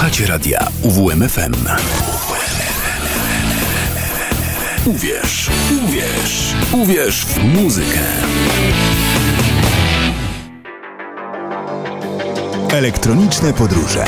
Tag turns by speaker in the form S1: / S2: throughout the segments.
S1: Słuchacie radia UWMFM. Uwierz, uwierz, uwierz w muzykę. Elektroniczne podróże.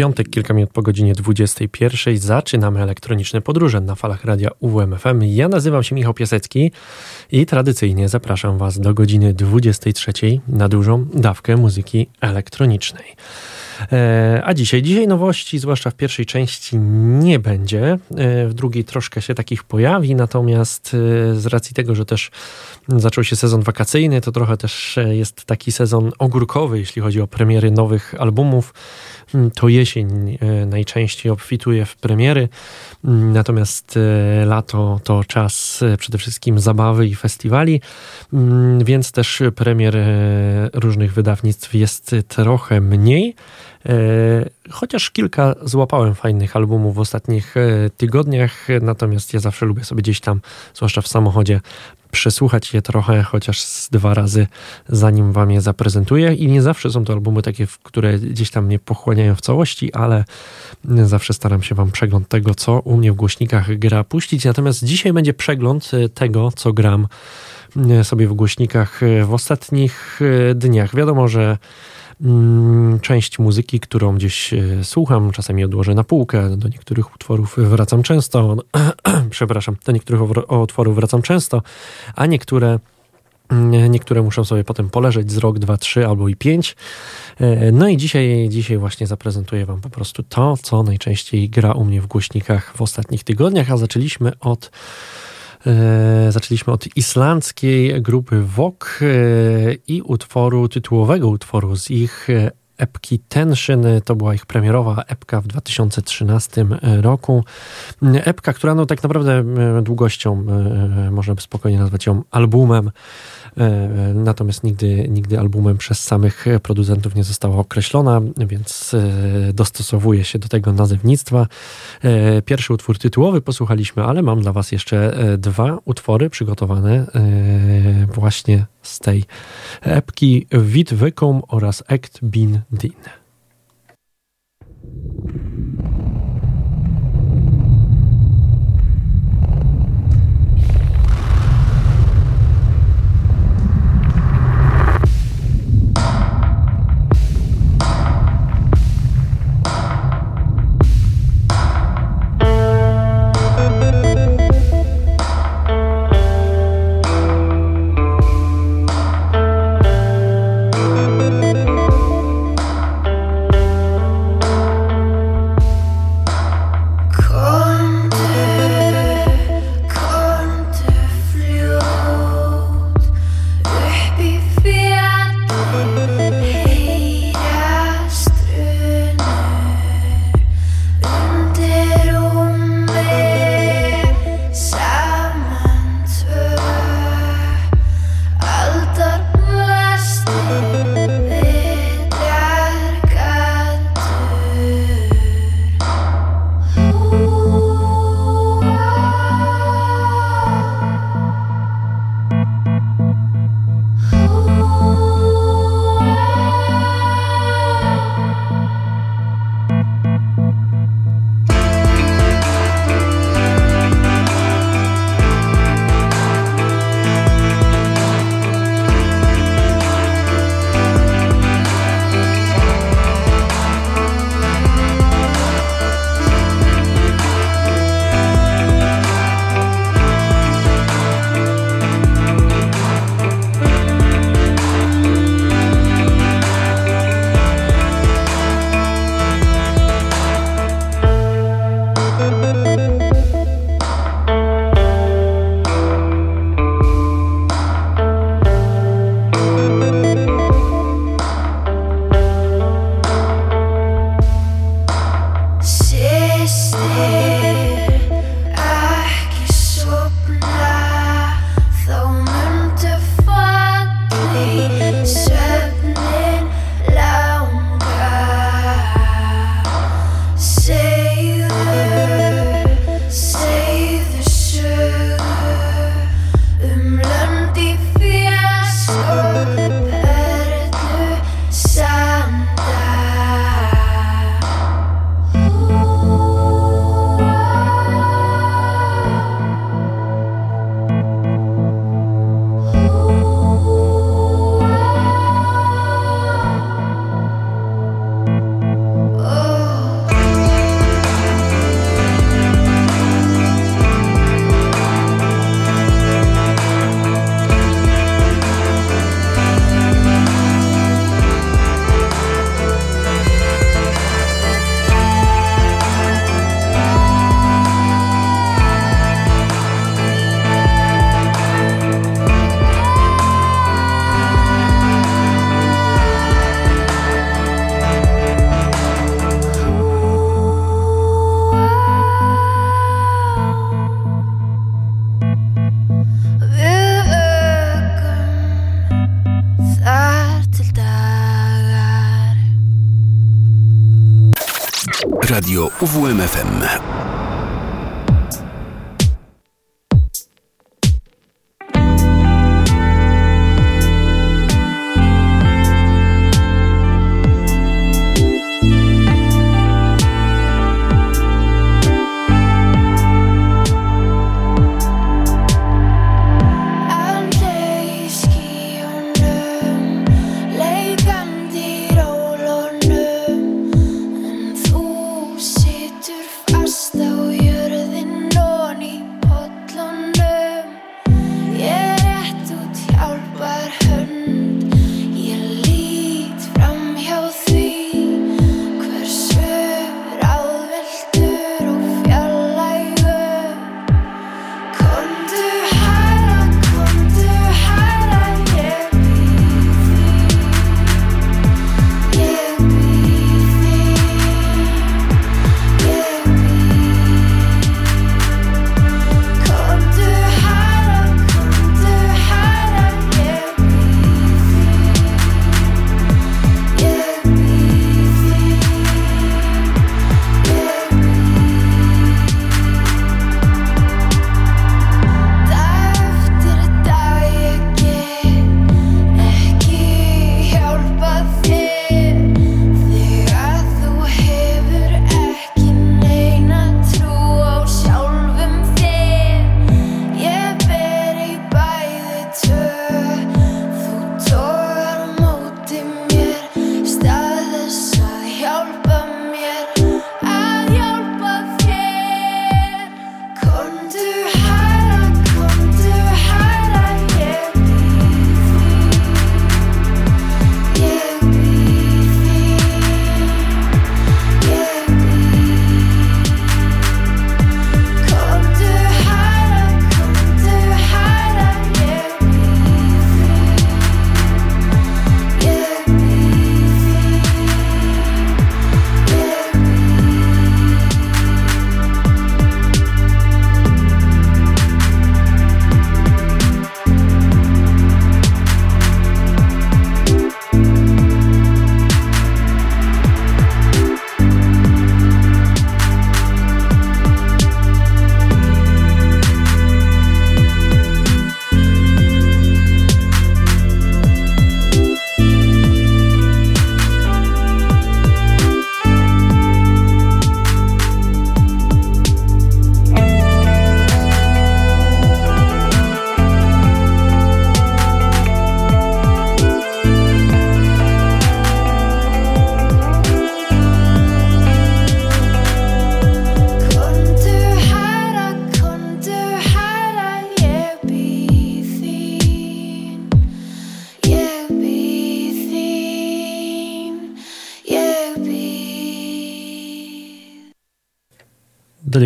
S2: Piątek, kilka minut po godzinie 21. Zaczynamy elektroniczne podróże na falach radia UWMFM. Ja nazywam się Michał Piasecki i tradycyjnie zapraszam Was do godziny 23 na dużą dawkę muzyki elektronicznej. E, a dzisiaj, dzisiaj nowości, zwłaszcza w pierwszej części, nie będzie. E, w drugiej troszkę się takich pojawi, natomiast e, z racji tego, że też zaczął się sezon wakacyjny, to trochę też jest taki sezon ogórkowy, jeśli chodzi o premiery nowych albumów. Mm, to jesień najczęściej obfituje w premiery, mm, natomiast lato to czas przede wszystkim zabawy i festiwali, mm, więc też premier różnych wydawnictw jest trochę mniej. E, chociaż kilka złapałem fajnych albumów w ostatnich e, tygodniach, natomiast ja zawsze lubię sobie gdzieś tam, zwłaszcza w samochodzie, przesłuchać je trochę, chociaż z dwa razy, zanim wam je zaprezentuję. I nie zawsze są to albumy takie, które gdzieś tam mnie pochłaniają w całości, ale zawsze staram się wam przegląd tego, co u mnie w głośnikach gra puścić. Natomiast dzisiaj będzie przegląd e, tego, co gram sobie w głośnikach w ostatnich dniach. Wiadomo, że część muzyki, którą gdzieś e, słucham, czasami odłożę na półkę, do niektórych utworów wracam często, przepraszam, do niektórych utworów wracam często, a niektóre mm, Niektóre muszą sobie potem poleżeć z rok, dwa, trzy albo i pięć. E, no i dzisiaj, dzisiaj właśnie zaprezentuję Wam po prostu to, co najczęściej gra u mnie w głośnikach w ostatnich tygodniach, a zaczęliśmy od zaczęliśmy od islandzkiej grupy Vok e, i utworu, tytułowego utworu z ich
S1: epki Tension. To była ich premierowa epka w 2013 roku. Epka, która no tak naprawdę długością można by spokojnie nazwać ją albumem. Natomiast nigdy, nigdy albumem przez samych producentów nie została określona, więc dostosowuje się do tego nazewnictwa. Pierwszy utwór tytułowy posłuchaliśmy, ale mam dla Was jeszcze dwa utwory przygotowane właśnie z tej epki Wit oraz Act Bin Din.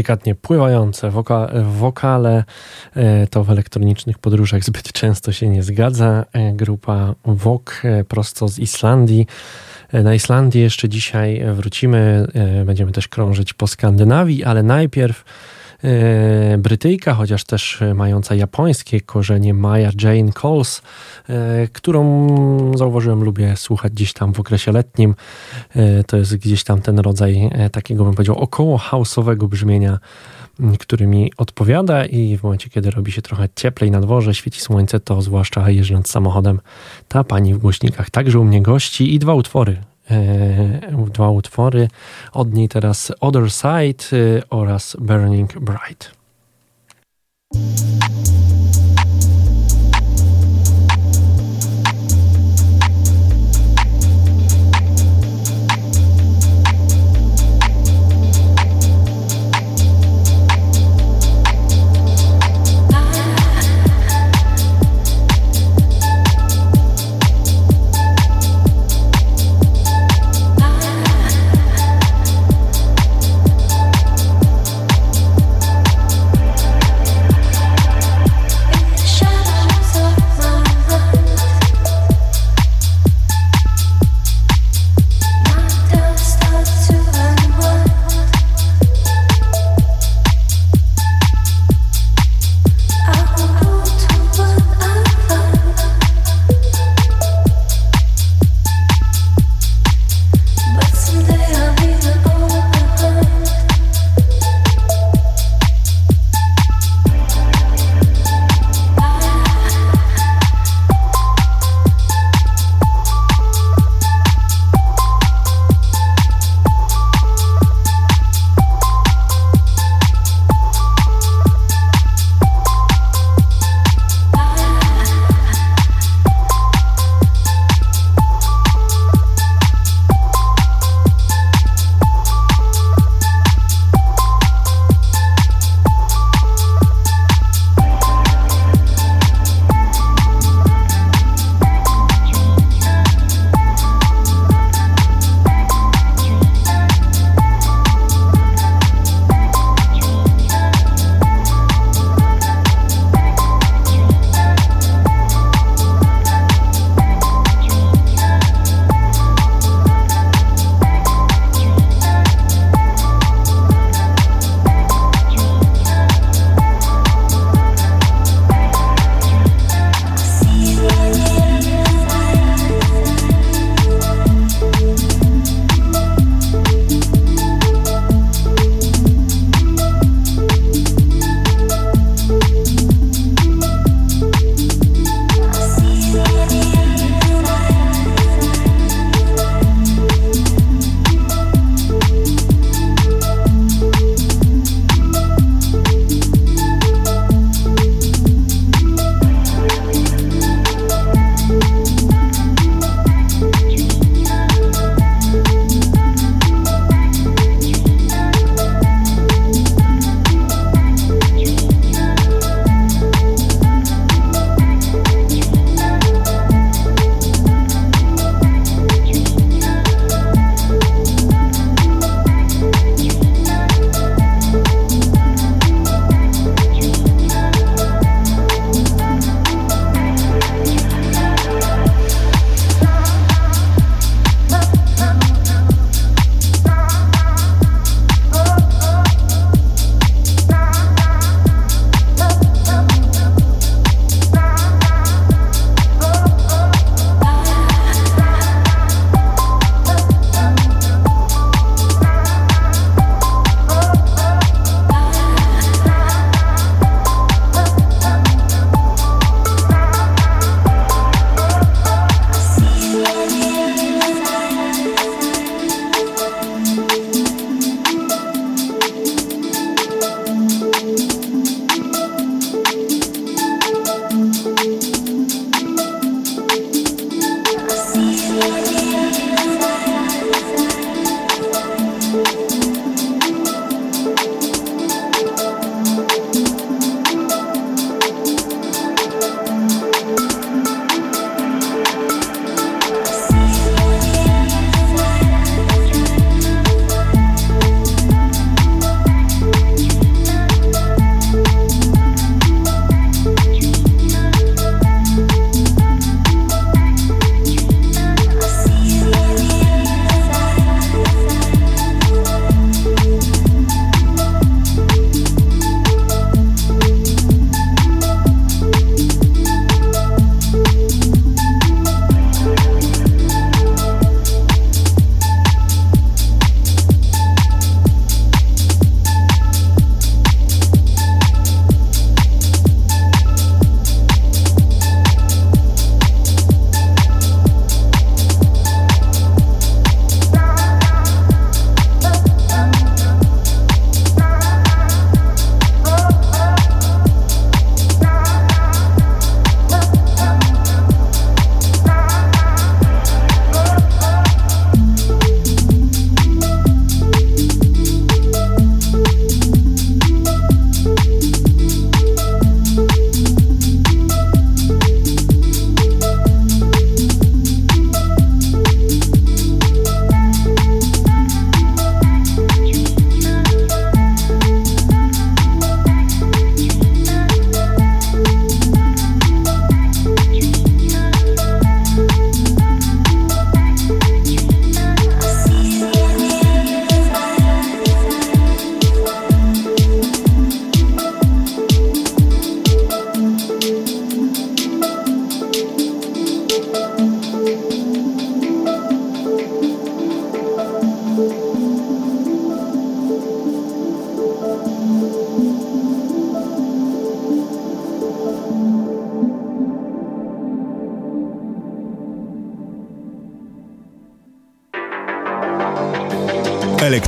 S2: Delikatnie pływające woka wokale. E, to w elektronicznych podróżach zbyt często się nie zgadza. E, grupa Wok prosto z Islandii. Na Islandię jeszcze dzisiaj wrócimy. Będziemy też krążyć po Skandynawii, ale najpierw E, Brytyjka, chociaż też mająca japońskie korzenie, Maya Jane Coles, e, którą zauważyłem, lubię słuchać gdzieś tam w okresie letnim. E, to jest gdzieś tam ten rodzaj takiego, bym powiedział, około house'owego brzmienia, który mi odpowiada i w momencie, kiedy robi się trochę cieplej na dworze, świeci słońce, to zwłaszcza jeżdżąc samochodem, ta pani w głośnikach także u mnie gości i dwa utwory E, dwa utwory. Od niej teraz Other Side e, oraz Burning Bright.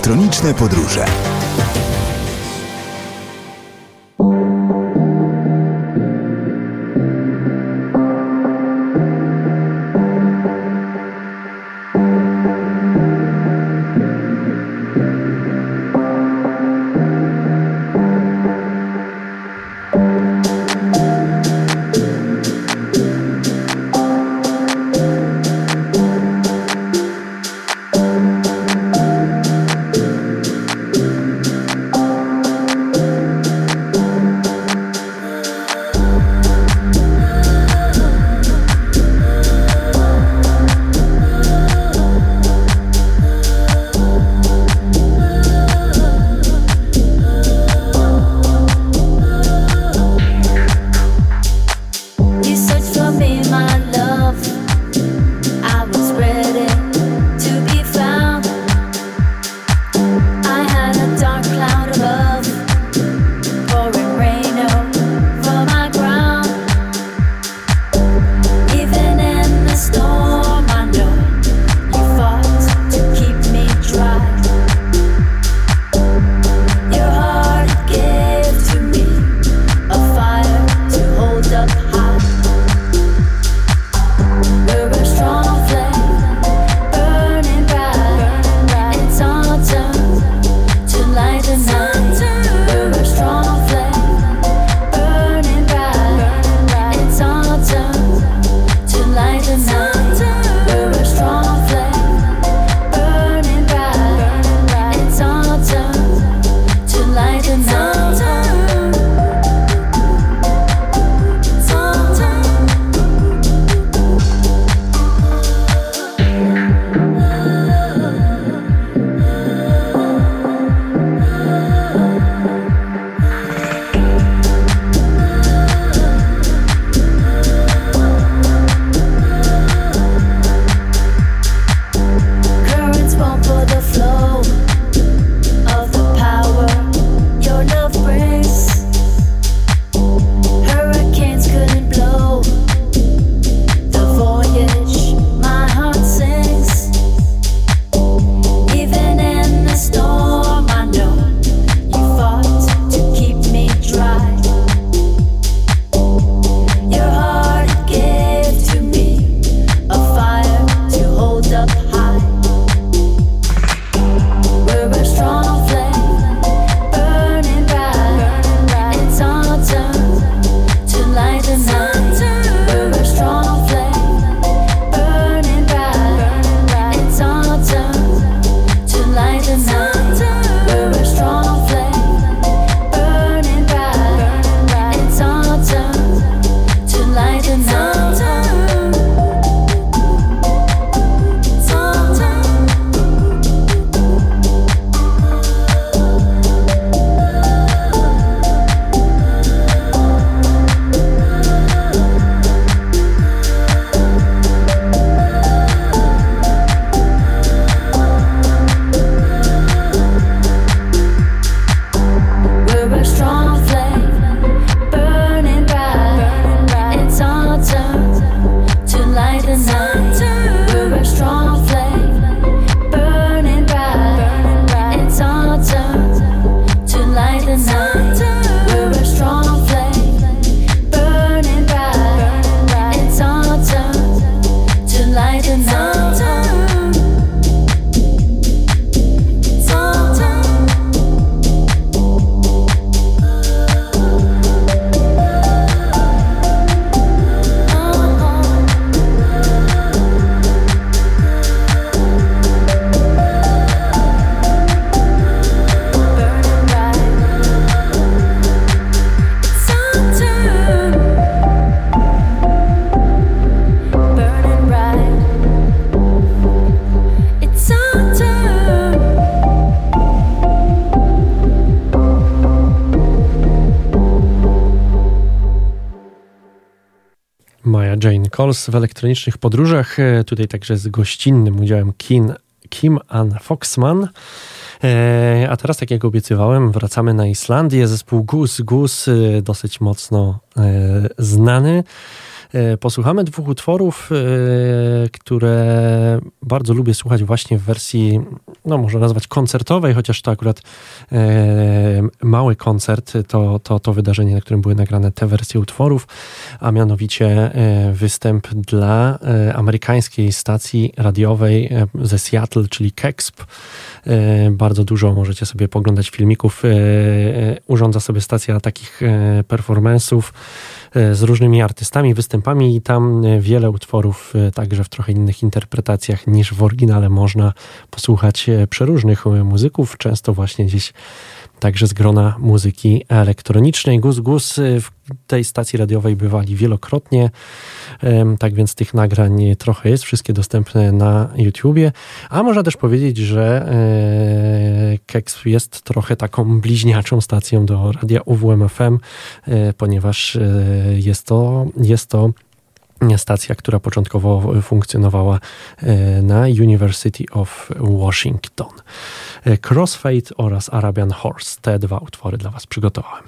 S3: Elektroniczne podróże.
S2: Coles w elektronicznych podróżach. E, tutaj także z gościnnym udziałem kin, Kim Ann Foxman. E, a teraz, tak jak obiecywałem, wracamy na Islandię. Zespół Gus Gus, e, dosyć mocno znany. Posłuchamy dwóch utworów, które bardzo lubię słuchać właśnie w wersji, no można nazwać koncertowej, chociaż to akurat e, mały koncert, to, to, to wydarzenie, na którym były nagrane te wersje utworów, a mianowicie występ dla amerykańskiej stacji radiowej ze Seattle, czyli KEXP. Bardzo dużo możecie sobie poglądać filmików. Urządza sobie stacja takich performance'ów E, z różnymi artystami, występami i tam e, wiele utworów e, także w trochę innych interpretacjach niż w oryginale można posłuchać przeróżnych muzyków, często właśnie gdzieś także z grona muzyki elektronicznej. Gus Gus w tej stacji radiowej bywali wielokrotnie, tak więc tych nagrań trochę jest, wszystkie dostępne na YouTubie, a można też powiedzieć, że e, Keks jest trochę taką bliźniaczą stacją do radia UWMFM, e, ponieważ e, jest to, jest to stacja, która początkowo funkcjonowała na University of Washington. Crossfade oraz Arabian Horse. Te dwa utwory dla Was przygotowałem.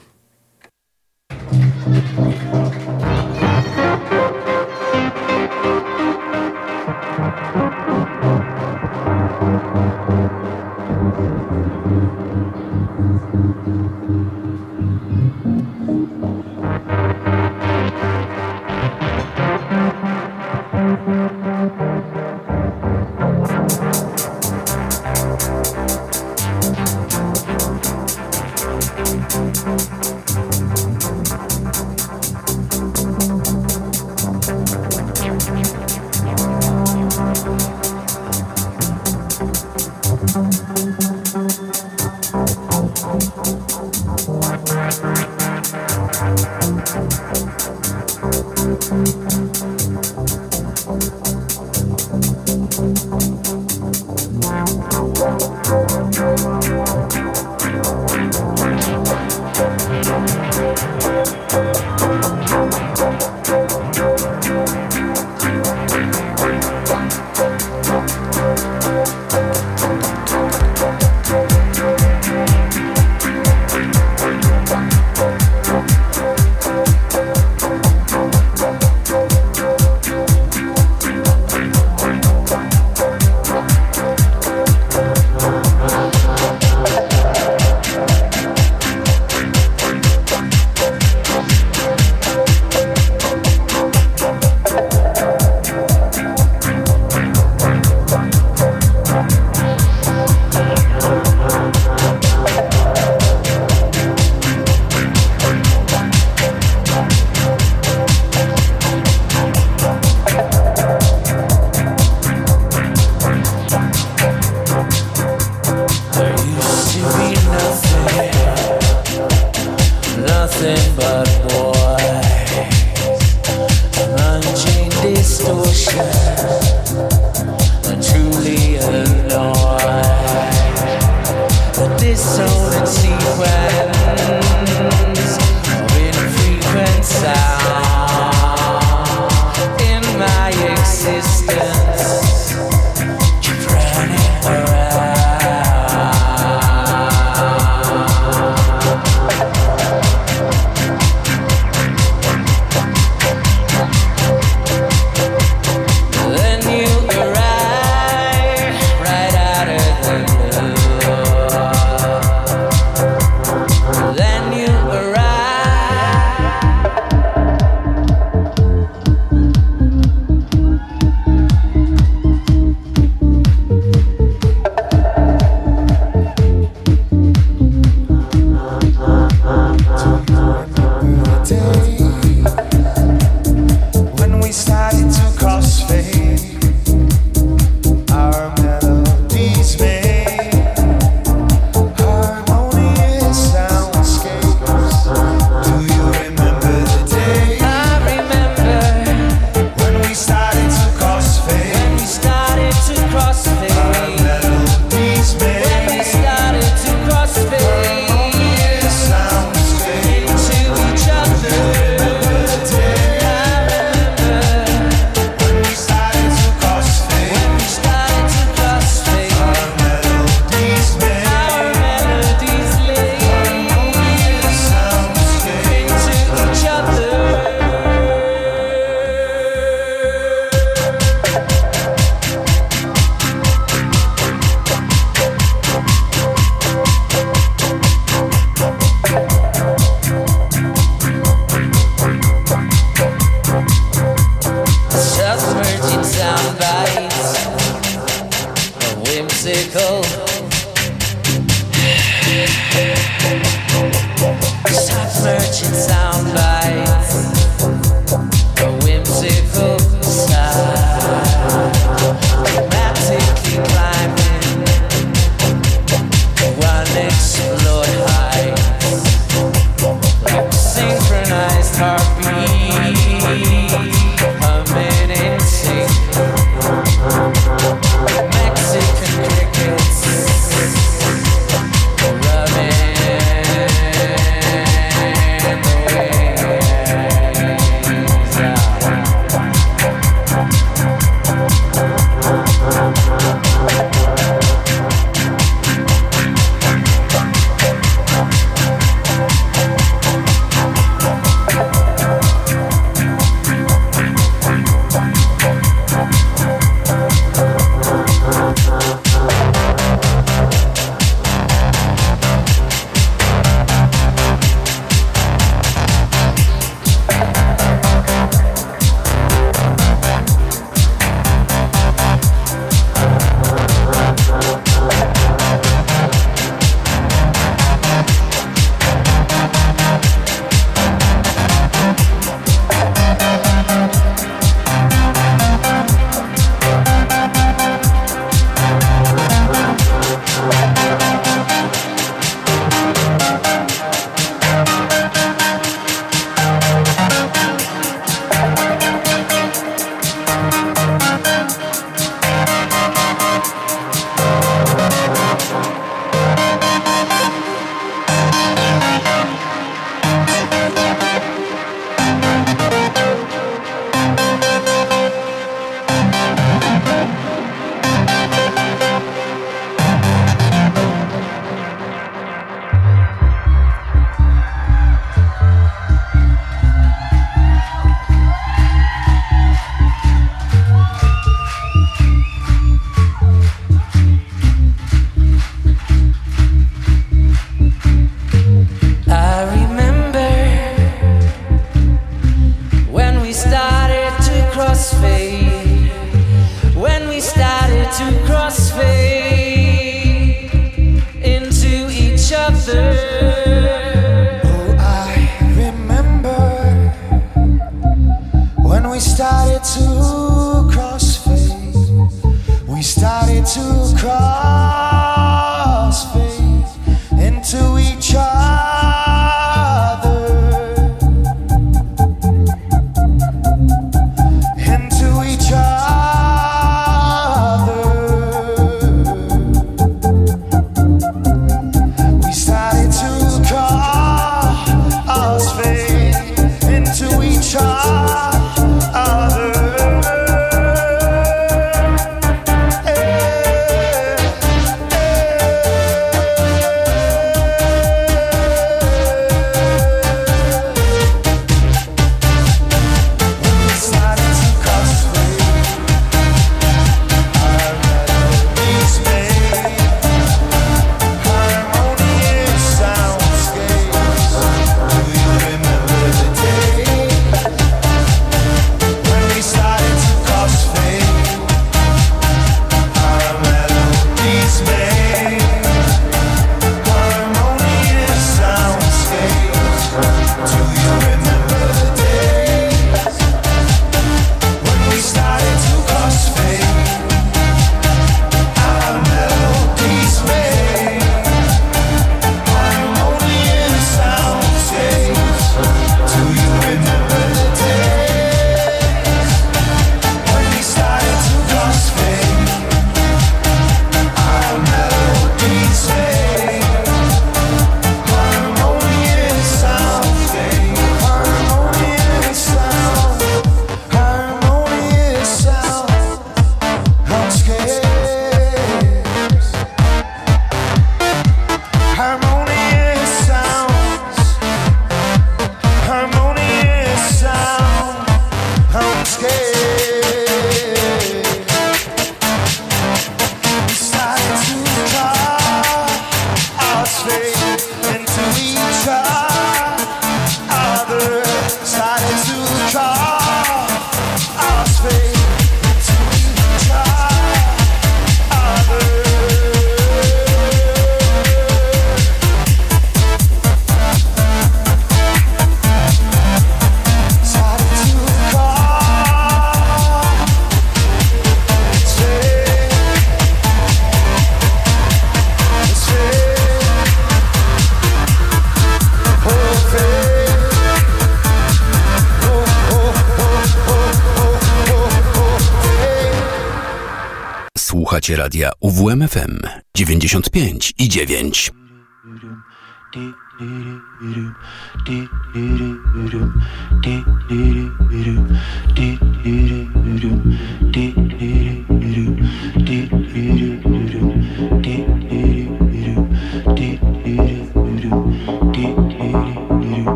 S4: Radia UWMFM 95 i 9.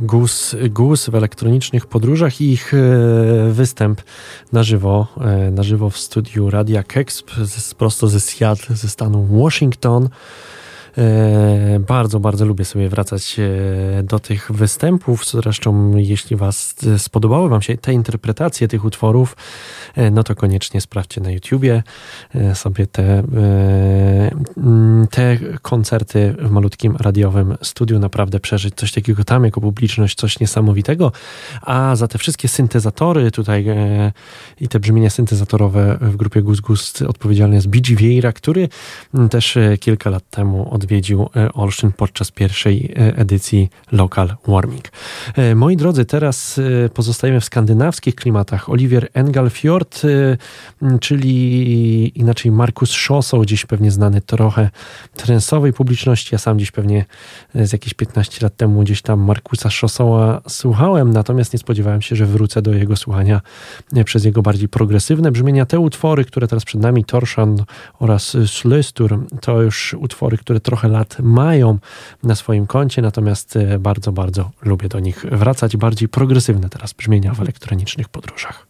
S2: GUS, GUS w elektronicznych podróżach i ich e, występ na żywo, e, na żywo w studiu Radia Kex prosto ze Seattle, ze stanu Washington. E, bardzo, bardzo lubię sobie wracać do tych występów. Zresztą, jeśli Was spodobały Wam się te interpretacje tych utworów, no to koniecznie sprawdźcie na YouTubie sobie te, te koncerty w malutkim radiowym studiu. Naprawdę przeżyć coś takiego tam jako publiczność, coś niesamowitego. A za te wszystkie syntezatory tutaj i te brzmienia syntezatorowe w grupie Gus Gus odpowiedzialny jest BG Vieira, który też kilka lat temu odwiedził e, Olsztyn podczas pierwszej e, edycji Local Warming. E, moi drodzy, teraz pozostajemy w skandynawskich klimatach. Oliver Engalfjord, czyli inaczej Markus Schosso, gdzieś pewnie znany trochę trensowej publiczności. Ja sam gdzieś pewnie z jakieś 15 lat temu gdzieś tam Markusa Schossoa słuchałem, natomiast nie spodziewałem się, że wrócę do jego słuchania przez jego bardziej progresywne brzmienia. Te utwory, które teraz przed nami, Torshan oraz Slöstur, to już utwory, które trochę lat mają na swoim koncie, natomiast bardzo, bardzo lubię do nich wracać. Bardziej progresywne teraz brzmienia w elektronicznych podróżach.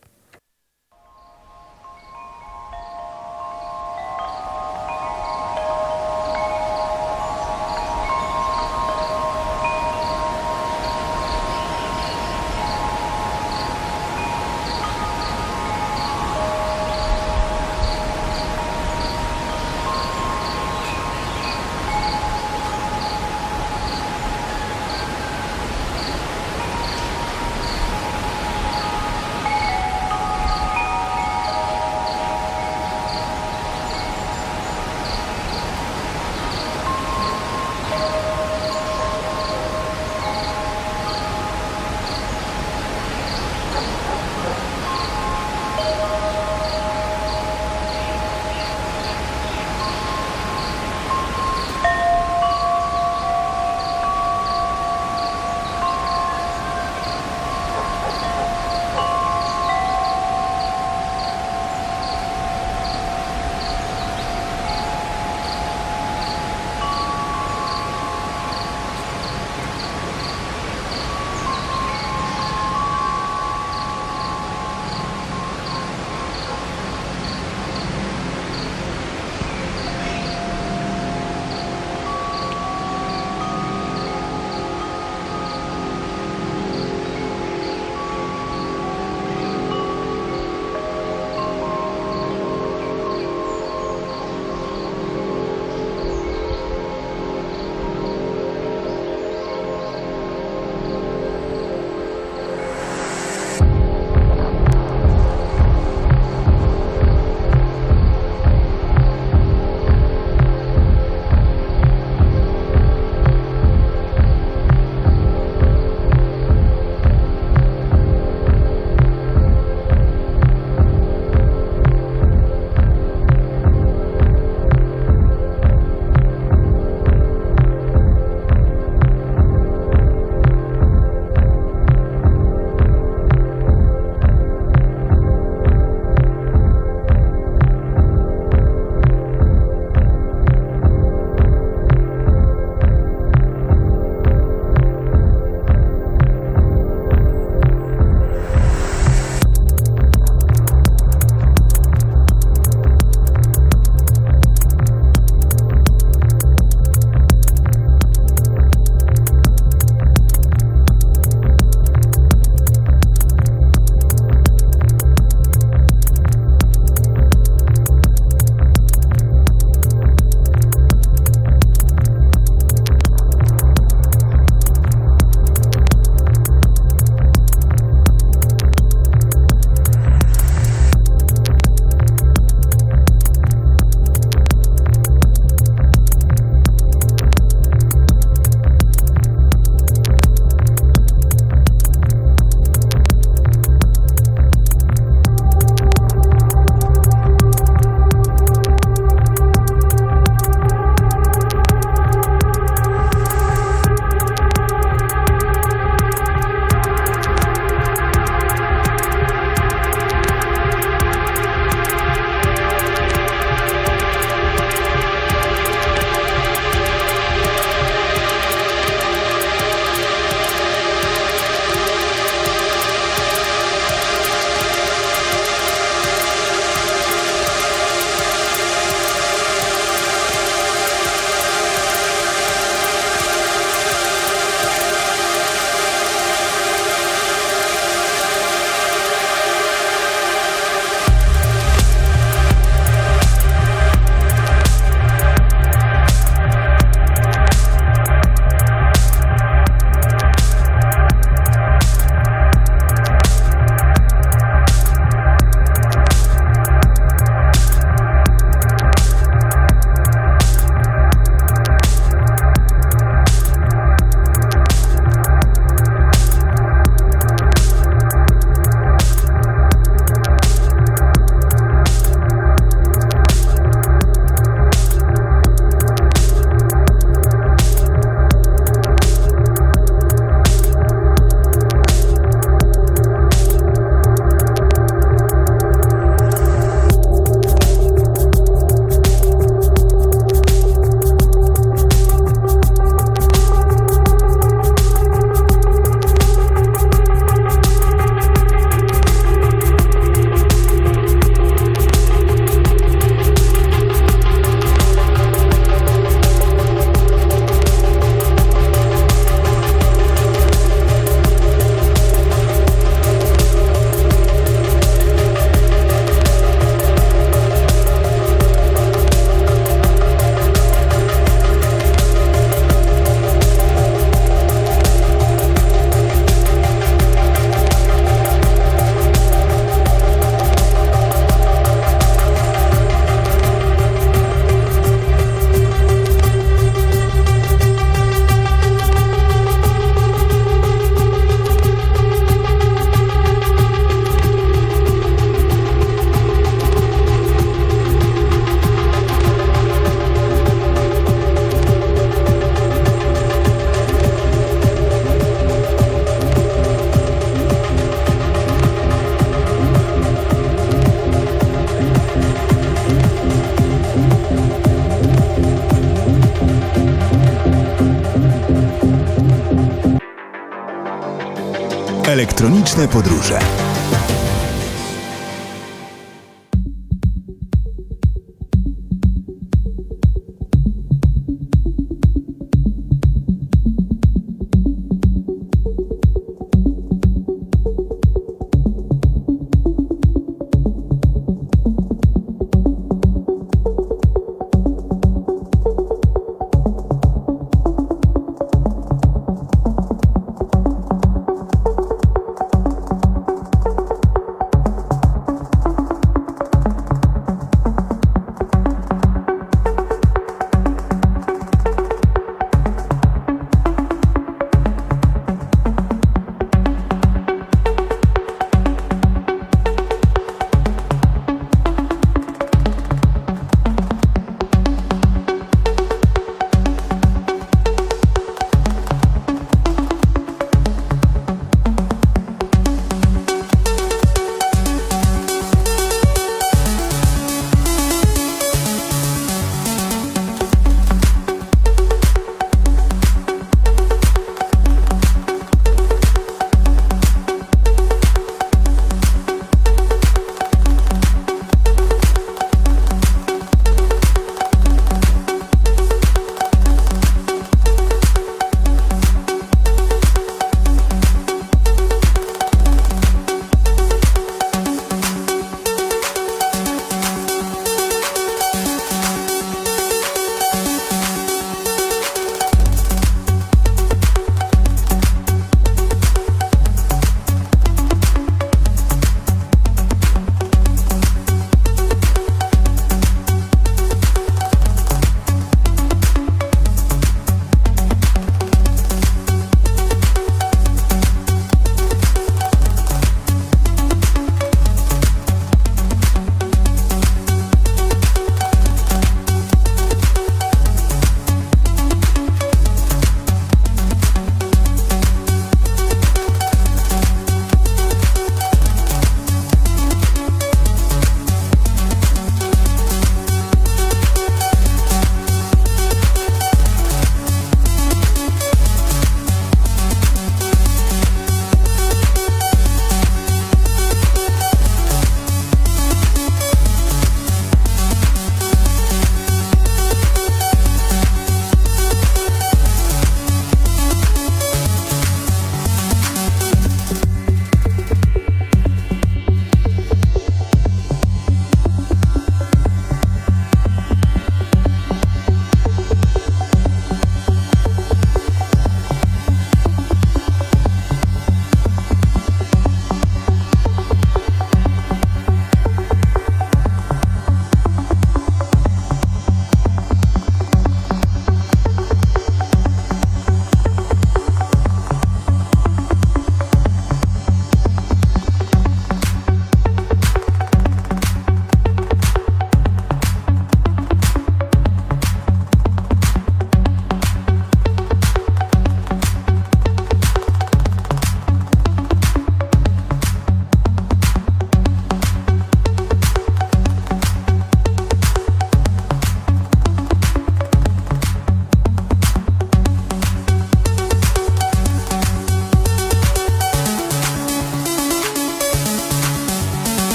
S4: Elektroniczne podróże.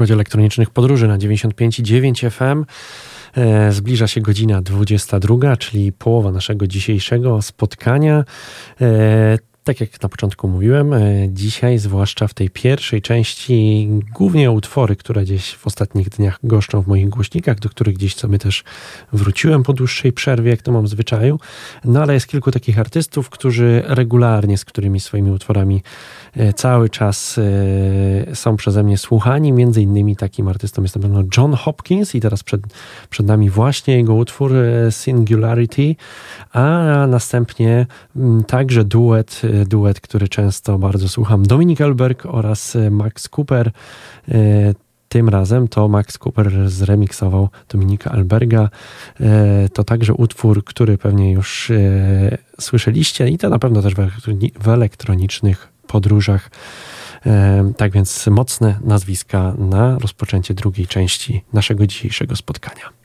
S2: Słuchać elektronicznych podróży na 95,9 FM. E, zbliża się godzina 22, czyli połowa naszego dzisiejszego spotkania. Tak jak na początku mówiłem, e, dzisiaj, zwłaszcza w tej pierwszej części, głównie utwory, które gdzieś w ostatnich dniach goszczą w moich głośnikach, do których gdzieś sobie też wróciłem po dłuższej przerwie, jak to mam w zwyczaju. No ale jest kilku takich artystów, którzy regularnie, z którymi swoimi utworami e, cały czas e, są przeze mnie słuchani. Między innymi takim artystą jest na pewno John Hopkins i teraz przed, przed nami właśnie jego utwór Singularity, a następnie także duet duet, który często bardzo słucham. Dominik Elberg oraz e, Max Cooper. E, tym razem to Max Cooper zremiksował Dominika Alberga. E, to także utwór, który pewnie już słyszeliście i to na pewno też w elektronicznych podróżach. Tak więc mocne nazwiska na rozpoczęcie drugiej części naszego dzisiejszego spotkania.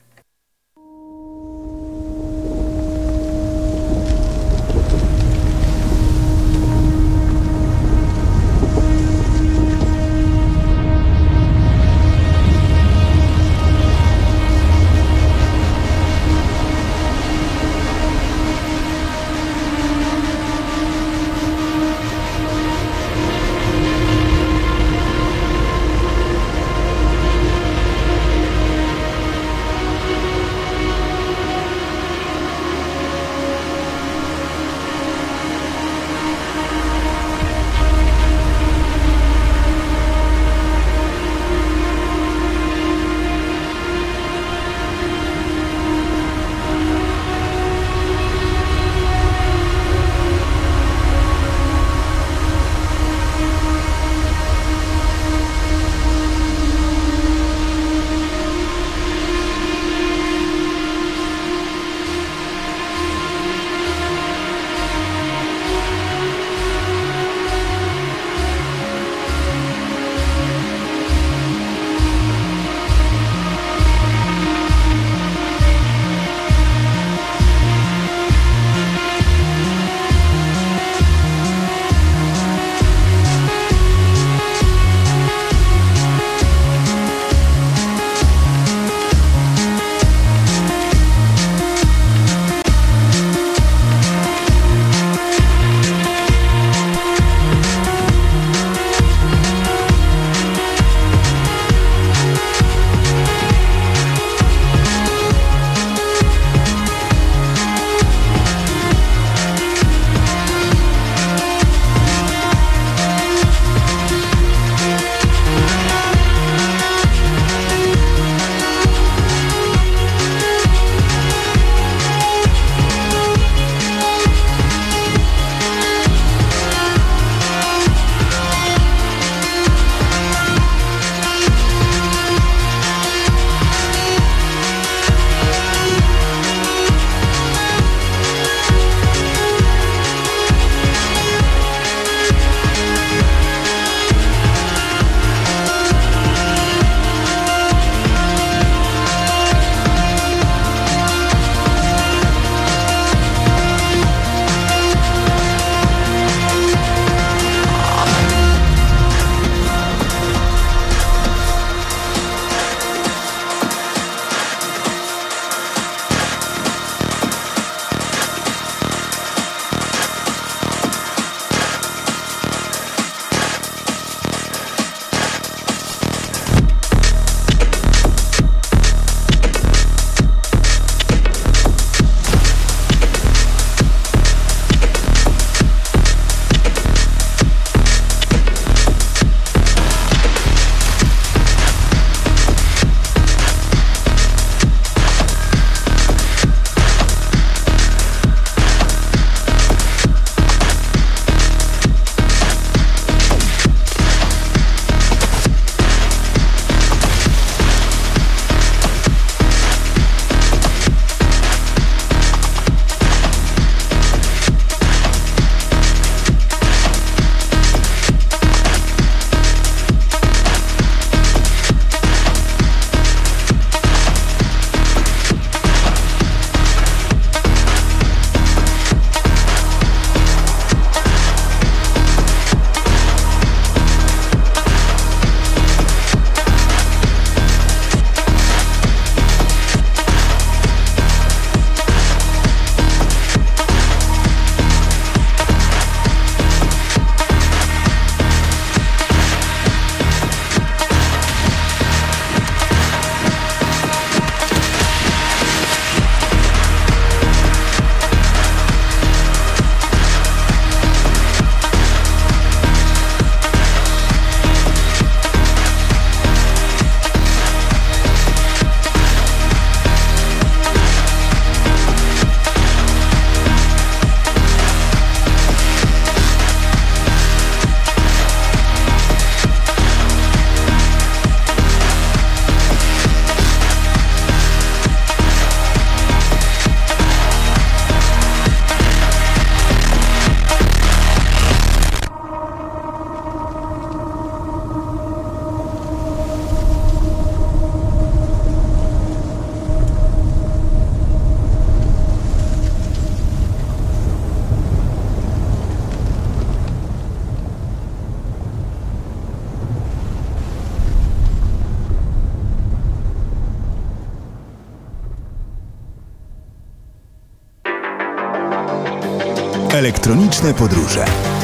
S4: Elektroniczne podróże.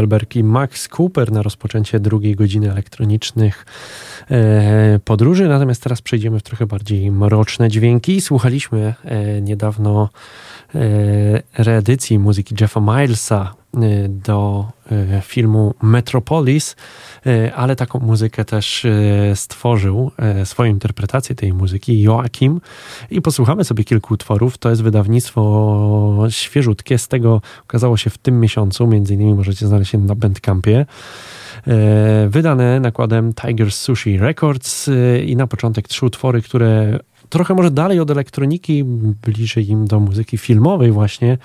S2: Dominik Alberg i Max Cooper na rozpoczęcie drugiej godziny elektronicznych e, podróży. Natomiast teraz przejdziemy w trochę bardziej mroczne dźwięki. Słuchaliśmy e, niedawno e, reedycji muzyki Jeffa Milesa do e, filmu Metropolis, e, ale taką muzykę też stworzył, swoją interpretację tej muzyki Joachim i posłuchamy sobie kilku utworów. To jest wydawnictwo świeżutkie, z tego okazało się w tym miesiącu, między innymi możecie znaleźć je na Bandcampie. Wydane nakładem Tiger Sushi Records i na początek trzy utwory, które trochę może dalej od elektroniki, bliżej im do muzyki filmowej właśnie,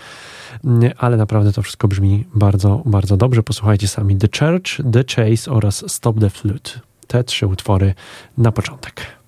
S2: ale naprawdę to wszystko brzmi bardzo, bardzo dobrze. Posłuchajcie sami The Church, The Chase oraz Stop the Flute. Te trzy utwory na początek.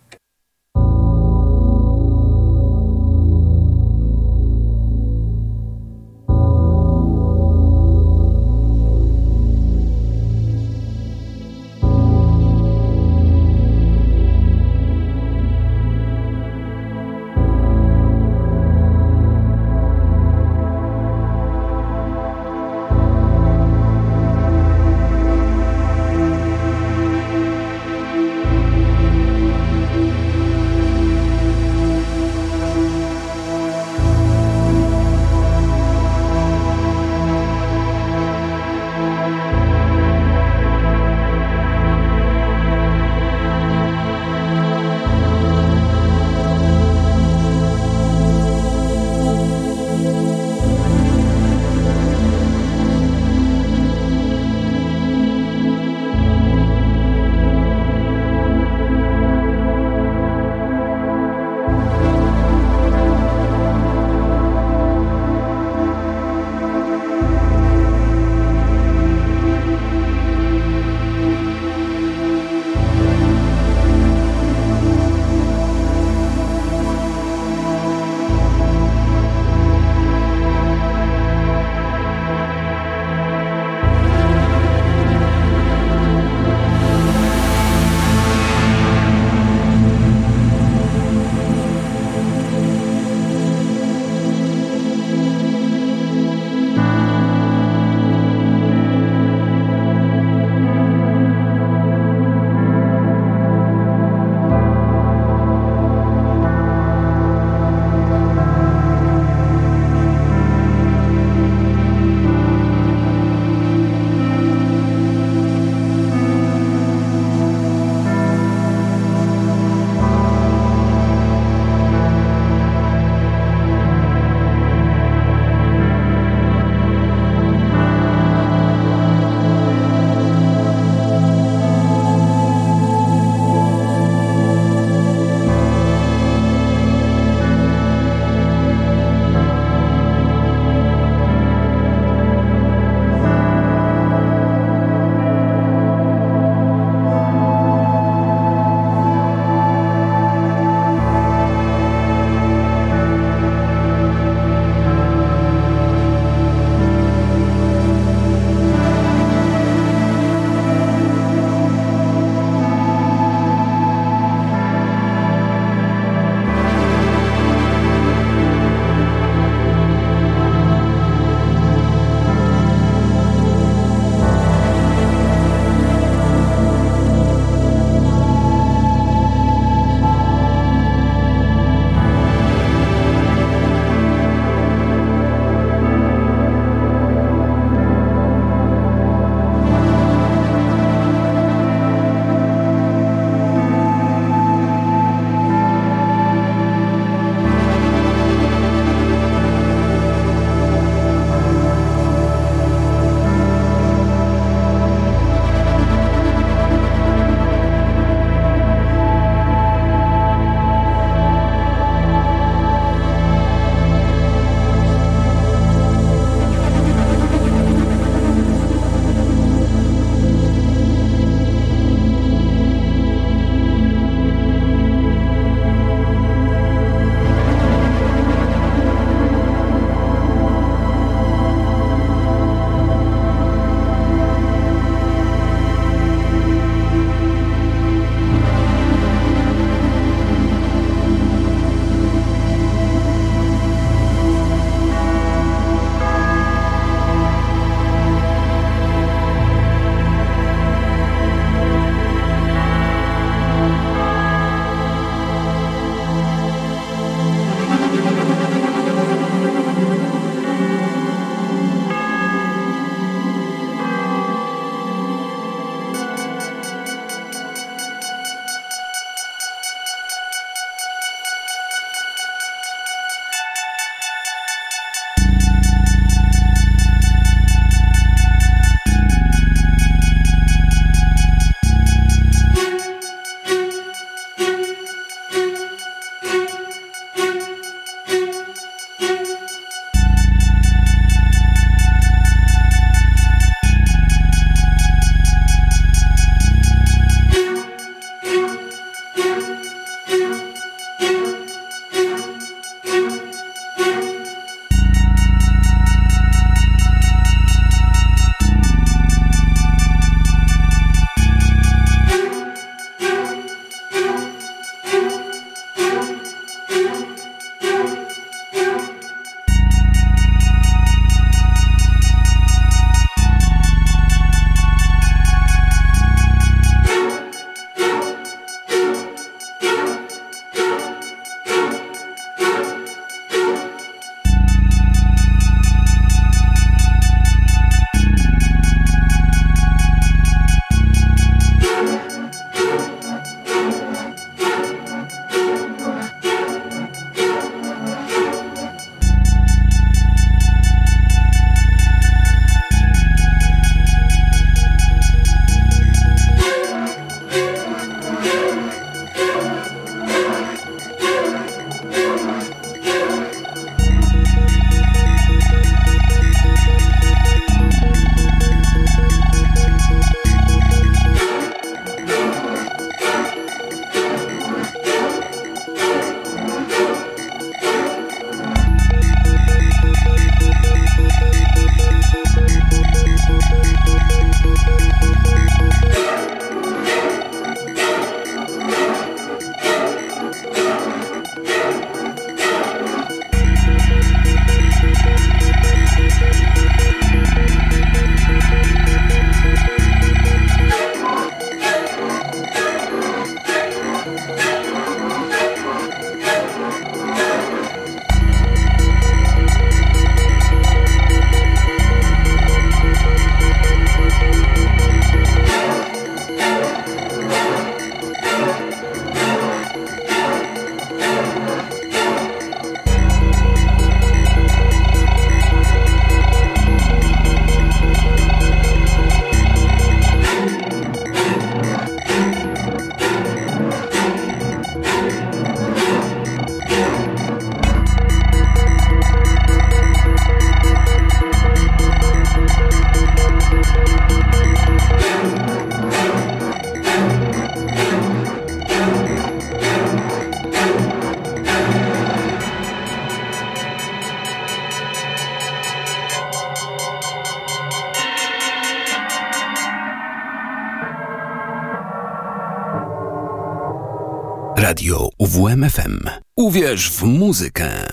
S4: Uwierz w muzykę.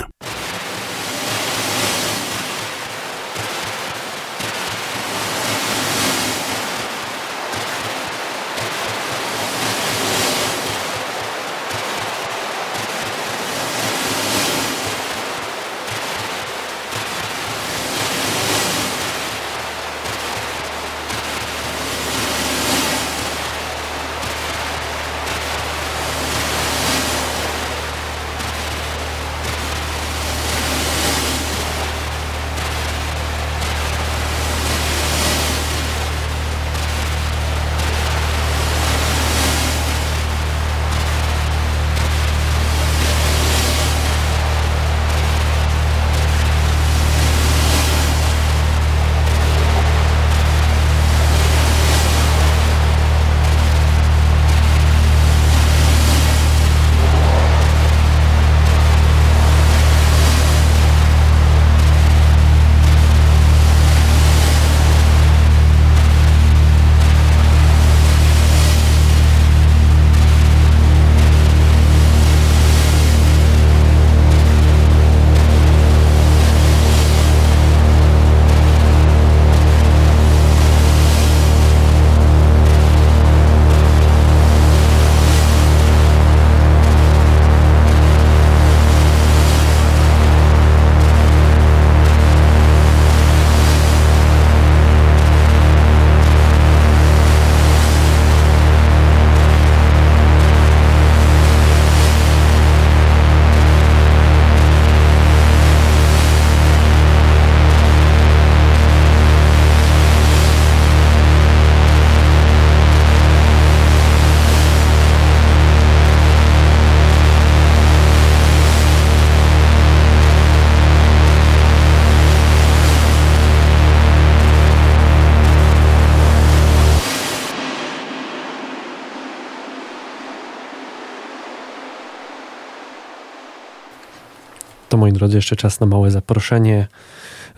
S2: To moi drodzy, jeszcze czas na małe zaproszenie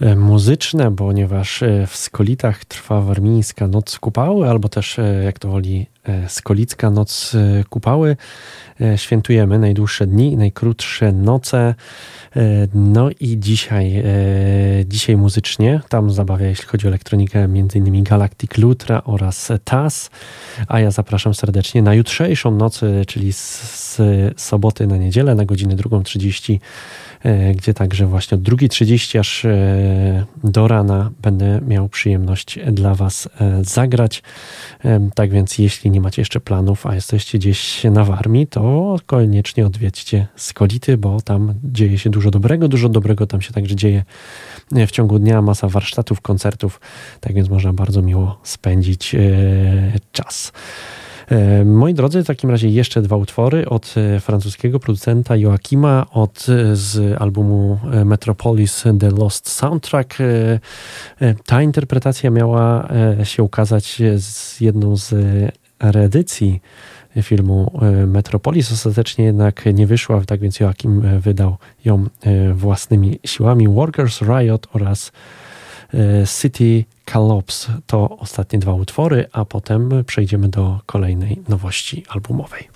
S2: e, muzyczne, ponieważ e, w Skolitach trwa warmińska Noc Kupały, albo też, e, jak to woli, Skolicka Noc Kupały. Świętujemy najdłuższe dni najkrótsze noce. No i dzisiaj, dzisiaj muzycznie, tam zabawia, jeśli chodzi o elektronikę, m.in. Galactic Lutra oraz TAS, a ja zapraszam serdecznie na jutrzejszą noc, czyli z, z soboty na niedzielę na godzinę 2.30 E, gdzie także właśnie od 2.30 aż e, do rana będę miał przyjemność dla Was e, zagrać. Tak więc jeśli nie macie jeszcze planów, a jesteście gdzieś na Warmii, to koniecznie odwiedźcie Skolity, bo tam dzieje się dużo dobrego, dużo dobrego tam się także dzieje w ciągu dnia, masa warsztatów, koncertów, tak więc można bardzo miło spędzić czas. E, moi drodzy, w takim razie jeszcze dwa utwory od e, francuskiego producenta Joakima od, e, z albumu Metropolis The Lost Soundtrack. Ta interpretacja miała się ukazać z jedną z reedycji filmu Metropolis. Ostatecznie jednak nie wyszła, tak więc Joachim wydał ją własnymi siłami. Workers Riot oraz City Calops to ostatnie dwa utwory, a potem przejdziemy do kolejnej nowości albumowej.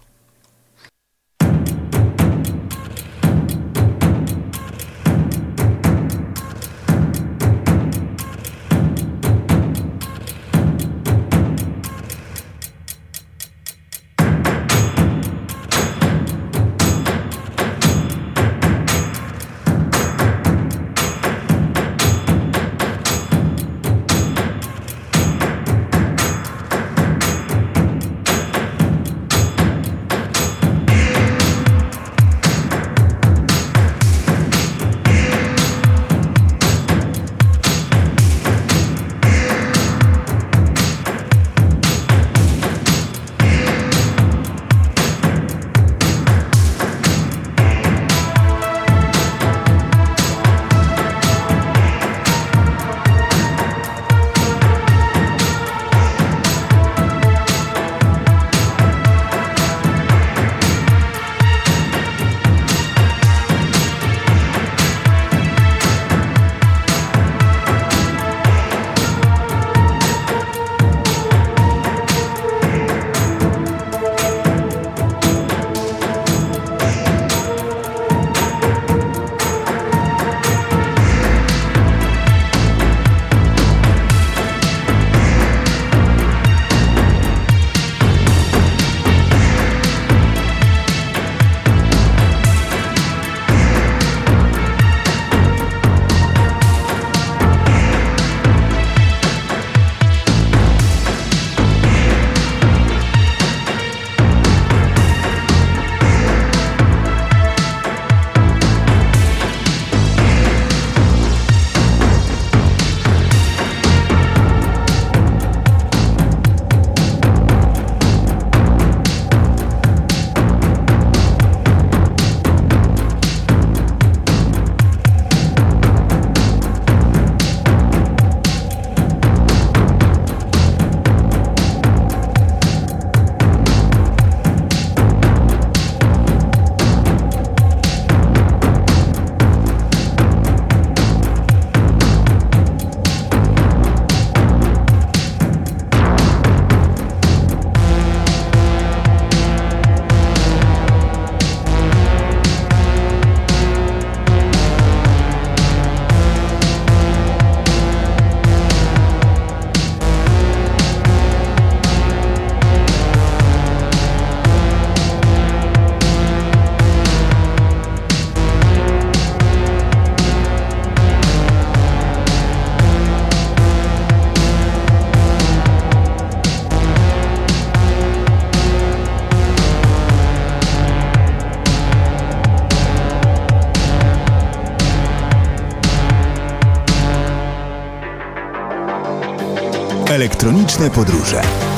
S3: Elektroniczne podróże.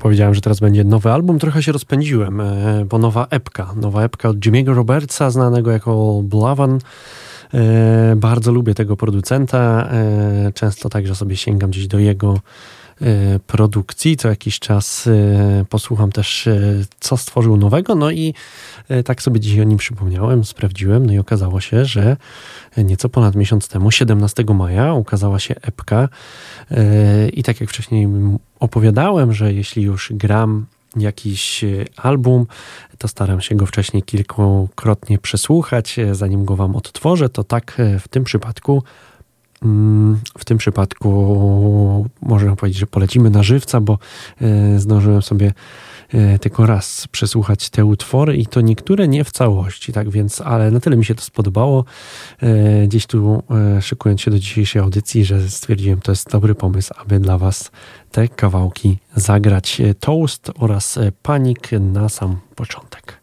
S2: Zapowiedziałem, że teraz będzie nowy album. Trochę się rozpędziłem, e, bo nowa epka. Nowa epka od Jimmy'ego Robertsa, znanego jako Blavan. E, bardzo lubię tego producenta. E, często także sobie sięgam gdzieś do jego produkcji. Co jakiś czas posłucham też, co stworzył nowego. No i tak sobie dzisiaj o nim przypomniałem, sprawdziłem. No i okazało się, że nieco ponad miesiąc temu, 17 maja, ukazała się epka. I tak jak wcześniej opowiadałem, że jeśli już gram jakiś e, album, to staram się go wcześniej kilkukrotnie przesłuchać, e, zanim go wam odtworzę, to tak e, w tym przypadku w tym przypadku można powiedzieć, że polecimy na żywca, bo zdążyłem sobie E, tylko raz przesłuchać te utwory i to niektóre nie w całości, tak więc, ale na tyle mi się to spodobało, e, gdzieś tu e, szykując się do dzisiejszej audycji, że stwierdziłem, to jest dobry pomysł, aby dla Was te kawałki zagrać. Toast oraz Panik na sam początek.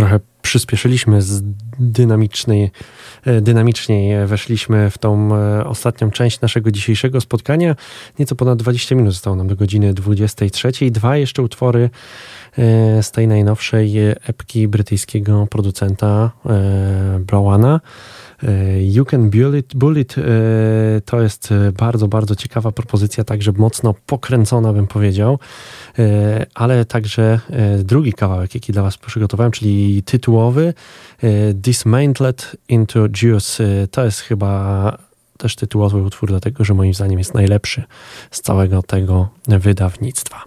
S2: Trochę przyspieszyliśmy dynamicznej, e, dynamiczniej weszliśmy w tą e, ostatnią część naszego dzisiejszego spotkania. Nieco ponad 20 minut zostało nam do godziny 23. Dwa jeszcze utwory e, z tej najnowszej epki brytyjskiego producenta Browana. E, you Can Bullet, Bullet e, to jest e, bardzo, bardzo ciekawa propozycja, także mocno pokręcona bym powiedział, ale także drugi kawałek, jaki dla Was przygotowałem, czyli tytułowy Dismantled into Juice. To jest chyba też tytułowy utwór, dlatego że moim zdaniem jest najlepszy z całego tego wydawnictwa.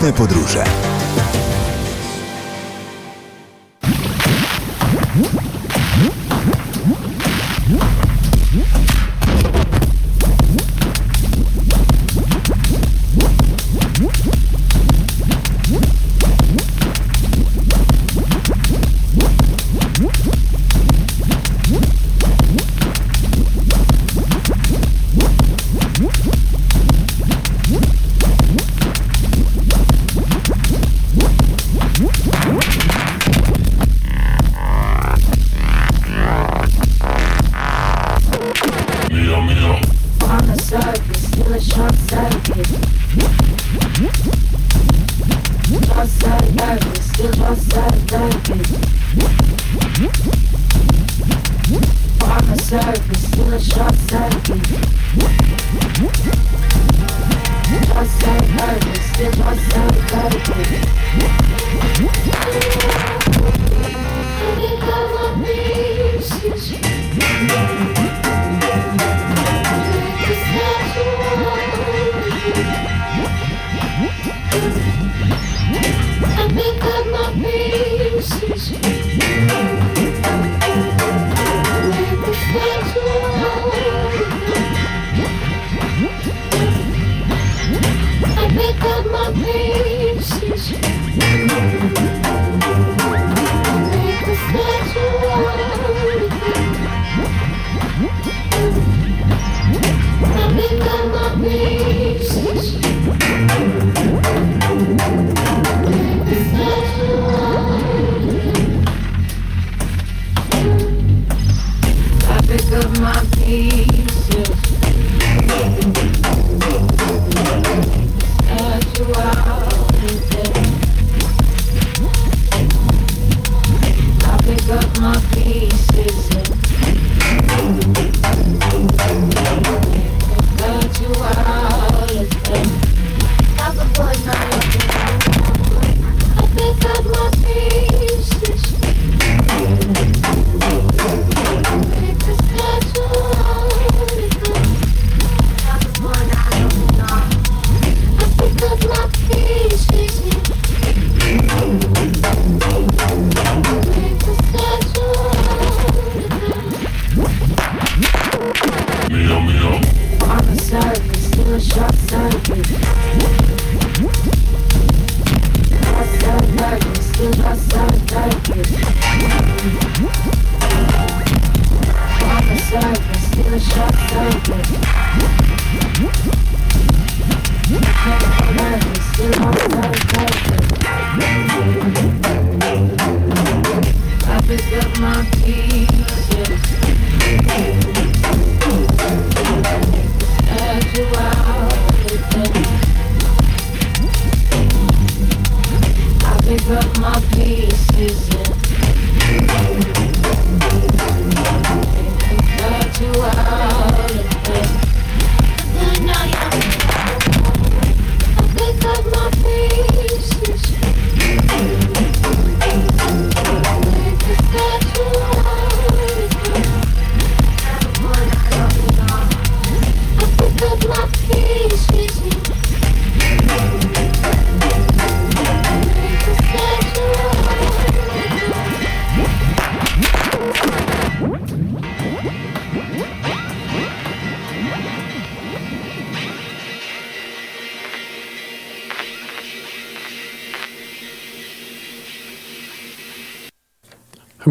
S5: Elektroniczne podróże.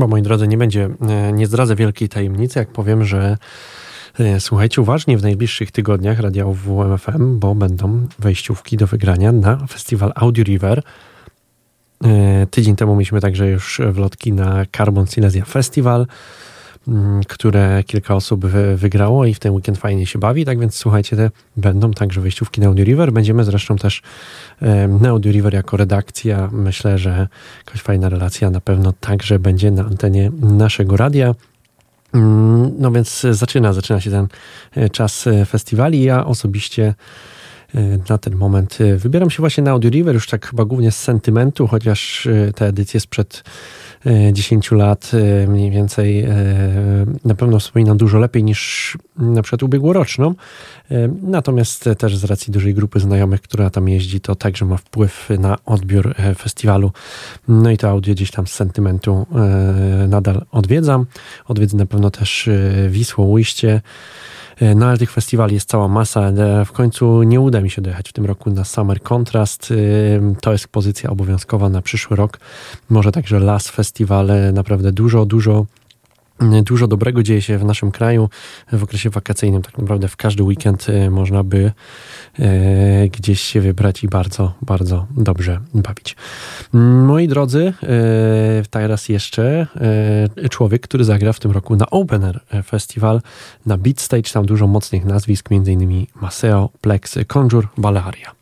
S2: Moi drodzy, nie będzie, e, nie zdradzę wielkiej tajemnicy, jak powiem, że e, słuchajcie uważnie w najbliższych tygodniach Radia WMFM, bo będą wejściówki do wygrania na festiwal Audio River. E, tydzień temu mieliśmy także już wlotki na Carbon Silesia Festival. Mm, które kilka osób wygrało i w ten weekend fajnie się bawi. Tak więc słuchajcie, te będą także wyjściówki na Audio River. Będziemy zresztą też na Audio River jako redakcja. Myślę, że jakaś fajna relacja na pewno także będzie na antenie naszego radia. Mm, no więc zaczyna, zaczyna się ten e, czas e, festiwali. Ja osobiście na ten moment. Wybieram się właśnie na Audio River już tak chyba głównie z sentymentu, chociaż ta edycja sprzed 10 lat mniej więcej na pewno wspominam dużo lepiej niż na przykład ubiegłoroczną. Natomiast też z racji dużej grupy znajomych, która tam jeździ, to także ma wpływ na odbiór festiwalu. No i to audio gdzieś tam z sentymentu nadal odwiedzam. Odwiedzę na pewno też Wisło Ujście. E, no ale tych festiwali jest cała masa. ale W końcu nie uda mi się dojechać w tym roku na Summer Contrast. E, to jest pozycja obowiązkowa na przyszły rok. Może także Las Festival. Naprawdę dużo, dużo Dużo dobrego dzieje się w naszym kraju w okresie wakacyjnym. Tak naprawdę w każdy weekend e, można by e, gdzieś się wybrać i bardzo, bardzo dobrze bawić. Moi drodzy, e, teraz jeszcze człowiek, który zagra w tym roku na Open Air Festival, na Beat Stage. Tam dużo mocnych nazwisk, m.in. Maseo, Plex, Conjure, Balearia.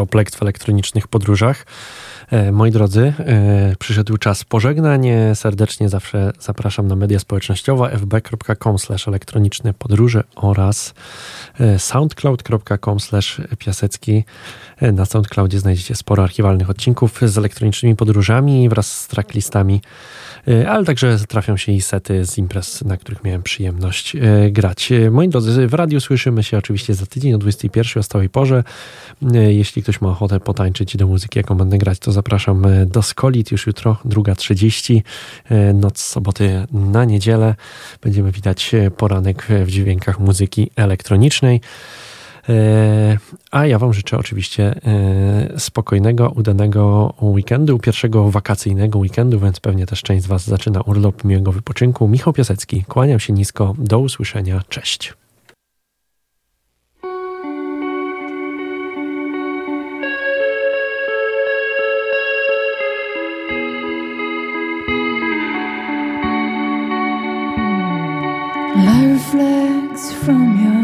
S2: Oplekt w elektronicznych podróżach. E, moi drodzy, e, przyszedł czas pożegnań. Serdecznie zawsze zapraszam na media społecznościowe fb.com elektroniczne podróże oraz e, soundcloud.com piasecki. Na SoundCloudzie znajdziecie sporo archiwalnych odcinków z elektronicznymi podróżami wraz z tracklistami E, ale także trafią się i sety z imprez, na których miałem przyjemność e, grać. E, moi drodzy, w radiu słyszymy się oczywiście za tydzień o 21 o stałej porze. Jeśli ktoś ma ochotę potańczyć do muzyki, jaką będę grać, to zapraszam do Skolit już jutro, 2.30, noc soboty na niedzielę. Będziemy widać poranek w dźwiękach muzyki elektronicznej. E, a ja Wam życzę oczywiście e, spokojnego, udanego weekendu, pierwszego wakacyjnego weekendu, więc pewnie też część z Was zaczyna urlop miłego wypoczynku. Michał Piasecki, kłaniam się nisko, do usłyszenia, cześć.
S6: From your